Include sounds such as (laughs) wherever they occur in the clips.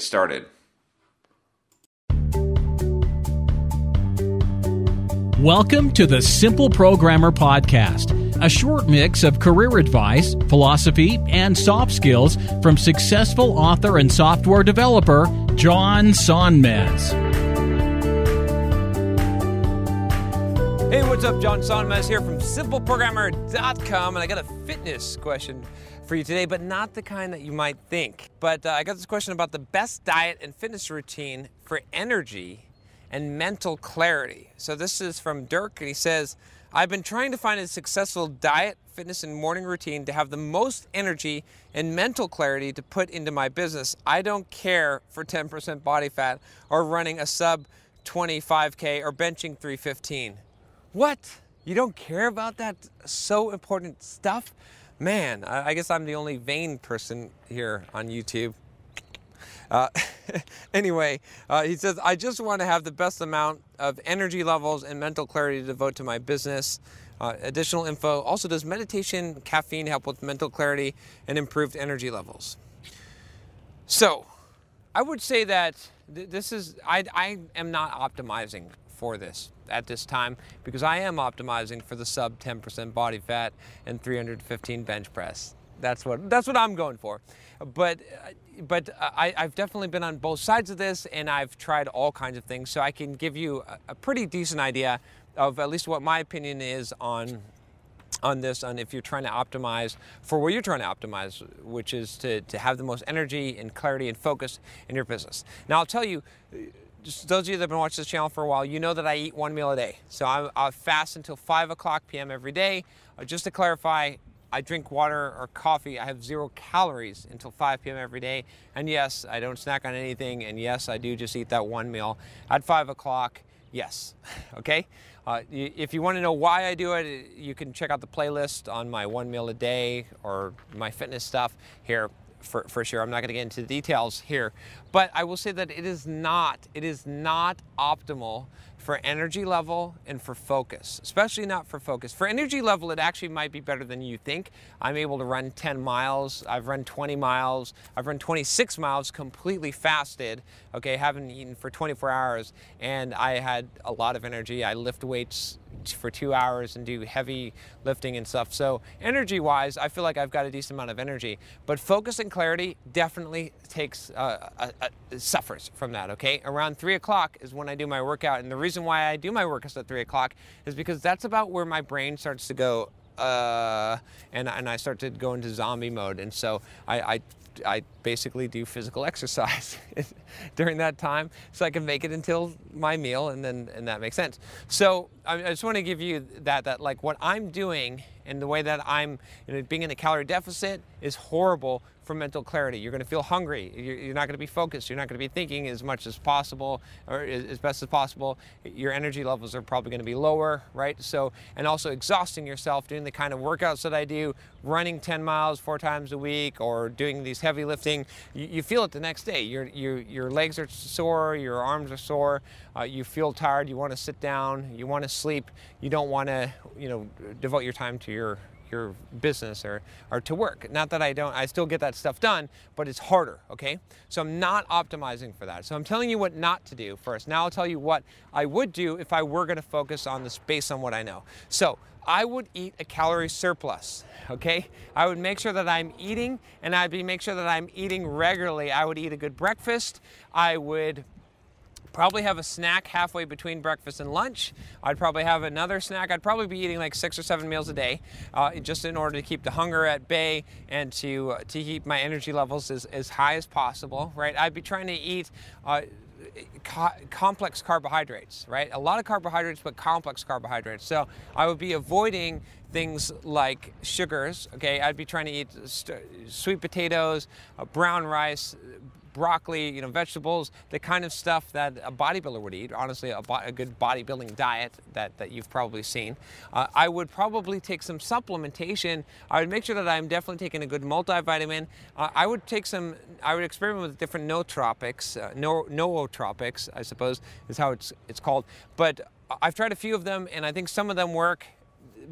started. Welcome to the Simple Programmer Podcast, a short mix of career advice, philosophy, and soft skills from successful author and software developer John Sonmez. Hey, what's up? John Sonmez here from simpleprogrammer.com, and I got a fitness question for you today, but not the kind that you might think. But uh, I got this question about the best diet and fitness routine for energy and mental clarity. So this is from Dirk, and he says, I've been trying to find a successful diet, fitness, and morning routine to have the most energy and mental clarity to put into my business. I don't care for 10% body fat or running a sub 25K or benching 315. What? You don't care about that so important stuff? Man, I guess I'm the only vain person here on YouTube. Uh, (laughs) anyway, uh, he says, I just want to have the best amount of energy levels and mental clarity to devote to my business. Uh, additional info also, does meditation, caffeine help with mental clarity and improved energy levels? So, I would say that th- this is, I, I am not optimizing for this at this time because I am optimizing for the sub 10% body fat and 315 bench press. That's what that's what I'm going for. But but I, I've definitely been on both sides of this, and I've tried all kinds of things, so I can give you a, a pretty decent idea of at least what my opinion is on on this on if you're trying to optimize for what you're trying to optimize which is to, to have the most energy and clarity and focus in your business now i'll tell you just those of you that have been watching this channel for a while you know that i eat one meal a day so i, I fast until 5 o'clock p.m every day uh, just to clarify I drink water or coffee. I have zero calories until 5 p.m. every day. And yes, I don't snack on anything. And yes, I do just eat that one meal at 5 o'clock. Yes. (laughs) Okay? Uh, if you want to know why I do it, you can check out the playlist on my one meal a day or my fitness stuff here for, for sure. I'm not going to get into the details here. But I will say that it is not, it is not optimal for energy level and for focus, especially not for focus. For energy level, it actually might be better than you think. I'm able to run 10 miles, I've run 20 miles, I've run 26 miles completely fasted, okay, haven't eaten for 24 hours, and I had a lot of energy. I lift weights for two hours and do heavy lifting and stuff. So energy wise, I feel like I've got a decent amount of energy, but focus and clarity definitely takes, uh, uh, uh, suffers from that, okay? Around three o'clock is when I do my workout. And the reason why I do my workouts at three o'clock is because that's about where my brain starts to go, uh, and, and I start to go into zombie mode. And so I, I I basically do physical (laughs) exercise (laughs) during that time so I can make it until my meal and then and that makes sense. So I, I just want to give you that that like what I'm doing and the way that I'm you know, being in a calorie deficit is horrible for mental clarity. You're going to feel hungry. You're, not going to be focused. You're not going to be thinking as much as possible or as best as possible. Your energy levels are probably going to be lower, right? So, and also exhausting yourself doing the kind of workouts that I do, running 10 miles four times a week or doing these heavy lifting. You, you feel it the next day. Your, your, your legs are sore, your arms are sore, uh, you feel tired, you want to sit down, you want to sleep, you don't want to, you know, devote your time to your your business or, or to work. Not that I don't, I still get that stuff done, but it's harder, okay? So I'm not optimizing for that. So I'm telling you what not to do first. Now I'll tell you what I would do if I were gonna focus on this based on what I know. So I would eat a calorie surplus, okay? I would make sure that I'm eating and I'd be make sure that I'm eating regularly. I would eat a good breakfast. I would probably have a snack halfway between breakfast and lunch. I'd probably have another snack. I'd probably be eating like six or seven meals a day, uh, just in order to keep the hunger at bay and to uh, to keep my energy levels as, as high as possible. Right? I'd be trying to eat. Uh, co- complex carbohydrates, right? A lot of carbohydrates, but complex carbohydrates. So I would be avoiding things like sugars. Okay, I'd be trying to eat sweet potatoes, uh, brown rice, broccoli, you know, vegetables, the kind of stuff that a bodybuilder would eat. Honestly, a, a good bodybuilding diet that, that you've probably seen. Uh, I would probably take some supplementation. I would make sure that I'm definitely taking a good multivitamin. Uh, I would take some, I would experiment with different nootropics, uh, no, nootropics, I suppose is how it's, it's called. But I've tried a few of them and I think some of them work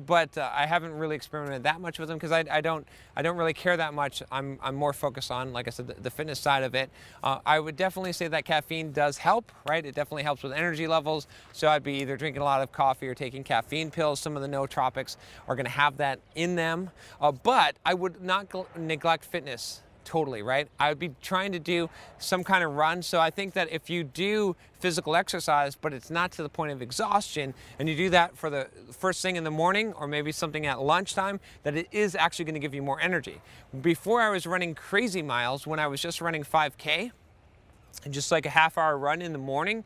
but uh, I haven't really experimented that much with them because I, I, don't I don't really care that much. I'm, I'm more focused on, like I said, the, the fitness side of it. Uh, I would definitely say that caffeine does help, right? It definitely helps with energy levels. So I'd be either drinking a lot of coffee or taking caffeine pills. Some of the nootropics are going to have that in them, uh, but I would not neglect fitness totally, right? I would be trying to do some kind of run. So I think that if you do physical exercise, but it's not to the point of exhaustion, and you do that for the first thing in the morning or maybe something at lunchtime, that it is actually going to give you more energy. Before I was running crazy miles, when I was just running 5K, and just like a half hour run in the morning,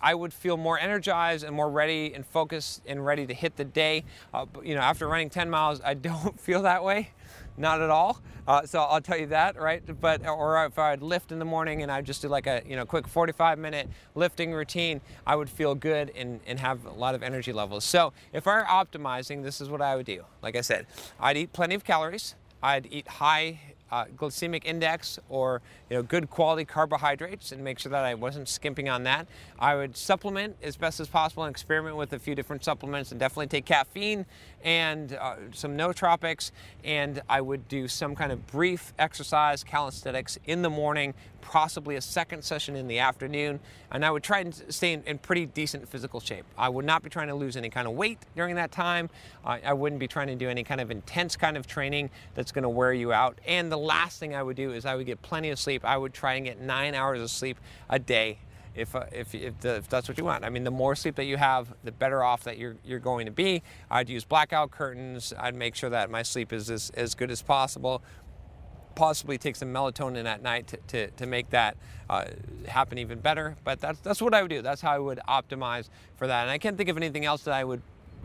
I would feel more energized and more ready and focused and ready to hit the day. Uh, you know, after running 10 miles, I (laughs) don't feel that way not at all. Uh, so I'll tell you that, right? But or if I'd lift in the morning and I just do like a you know quick 45 minute lifting routine, I would feel good and, and have a lot of energy levels. So if I'm optimizing, this is what I would do. Like I said, I'd eat plenty of calories. I'd eat high uh, glycemic index or you know good quality carbohydrates and make sure that I wasn't skimping on that. I would supplement as best as possible and experiment with a few different supplements and definitely take caffeine and uh, some nootropics and I would do some kind of brief exercise calisthenics in the morning possibly a second session in the afternoon, and I would try and stay in, in pretty decent physical shape. I would not be trying to lose any kind of weight during that time. I wouldn't be trying to do any kind of intense kind of training that's going to wear you out. And the last thing I would do is I would get plenty of sleep. I would try and get nine hours of sleep a day if, uh, if, if, the, if, that's what you want. I mean, the more sleep that you have, the better off that you're, you're going to be. I'd use blackout curtains. I'd make sure that my sleep is as, as good as possible possibly take some melatonin at night to, to, to make that uh, happen even better. But that's, that's what I would do. That's how I would optimize for that. And I can't think of anything else that I would,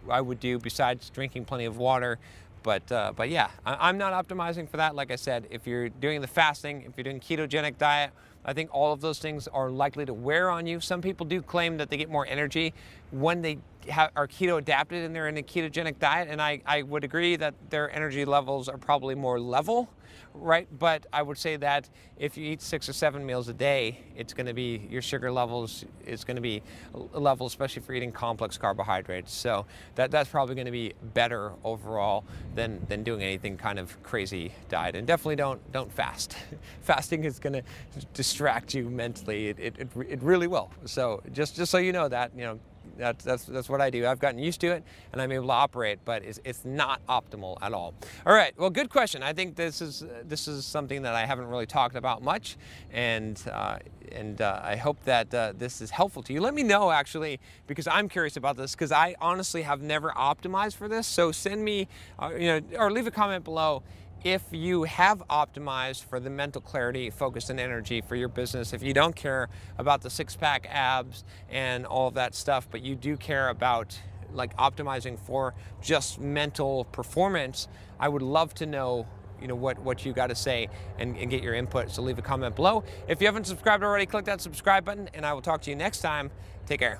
I would do besides drinking plenty of water. But, uh, but yeah, I, I'm not optimizing for that. Like I said, if you're doing the fasting, if you're doing ketogenic diet, I think all of those things are likely to wear on you. Some people do claim that they get more energy when they are keto adapted and they're in a ketogenic diet. And I, I would agree that their energy levels are probably more level right? But I would say that if you eat six or seven meals a day, it's going to be your sugar levels is going to be a level, especially for eating complex carbohydrates. So that that's probably going to be better overall than than doing anything kind of crazy diet. And definitely don't don't fast. (laughs) Fasting is going to distract you mentally. It, it, it, it really will. So just just so you know that you know that's, that's, that's what I do. I've gotten used to it and I'm able to operate, but it's, it's not optimal at all. All right, well, good question. I think this is, this is something that I haven't really talked about much, and, uh, and uh, I hope that uh, this is helpful to you. Let me know, actually, because I'm curious about this, because I honestly have never optimized for this. So send me, uh, you know, or leave a comment below if you have optimized for the mental clarity, focus, and energy for your business, if you don't care about the six pack abs and all of that stuff, but you do care about like optimizing for just mental performance, I would love to know you know what what you got to say and, and get your input. So leave a comment below. If you haven't subscribed already, click that subscribe button, and I will talk to you next time. Take care.